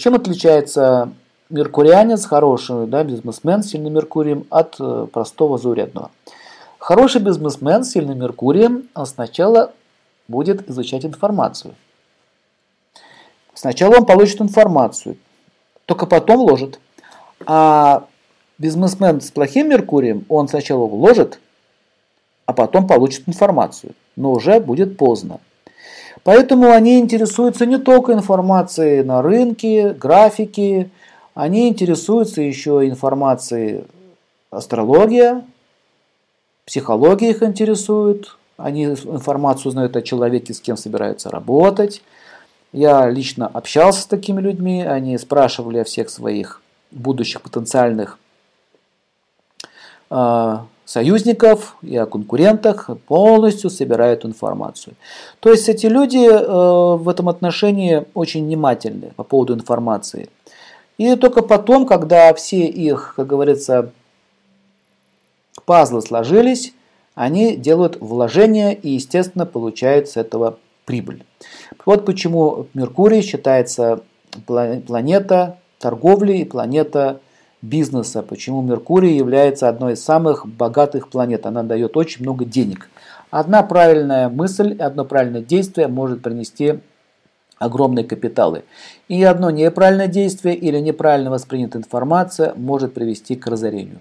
чем отличается меркурианец, хороший да, бизнесмен с сильным Меркурием от э, простого заурядного? Хороший бизнесмен с сильным Меркурием сначала будет изучать информацию. Сначала он получит информацию, только потом вложит. А бизнесмен с плохим Меркурием, он сначала вложит, а потом получит информацию, но уже будет поздно. Поэтому они интересуются не только информацией на рынке, графике, они интересуются еще информацией астрология, психология их интересует, они информацию знают о человеке, с кем собираются работать. Я лично общался с такими людьми, они спрашивали о всех своих будущих потенциальных а, союзников и о конкурентах, полностью собирают информацию. То есть эти люди э, в этом отношении очень внимательны по поводу информации. И только потом, когда все их, как говорится, пазлы сложились, они делают вложения и, естественно, получают с этого прибыль. Вот почему Меркурий считается планета торговли и планета бизнеса, почему Меркурий является одной из самых богатых планет. Она дает очень много денег. Одна правильная мысль, одно правильное действие может принести огромные капиталы. И одно неправильное действие или неправильно воспринятая информация может привести к разорению.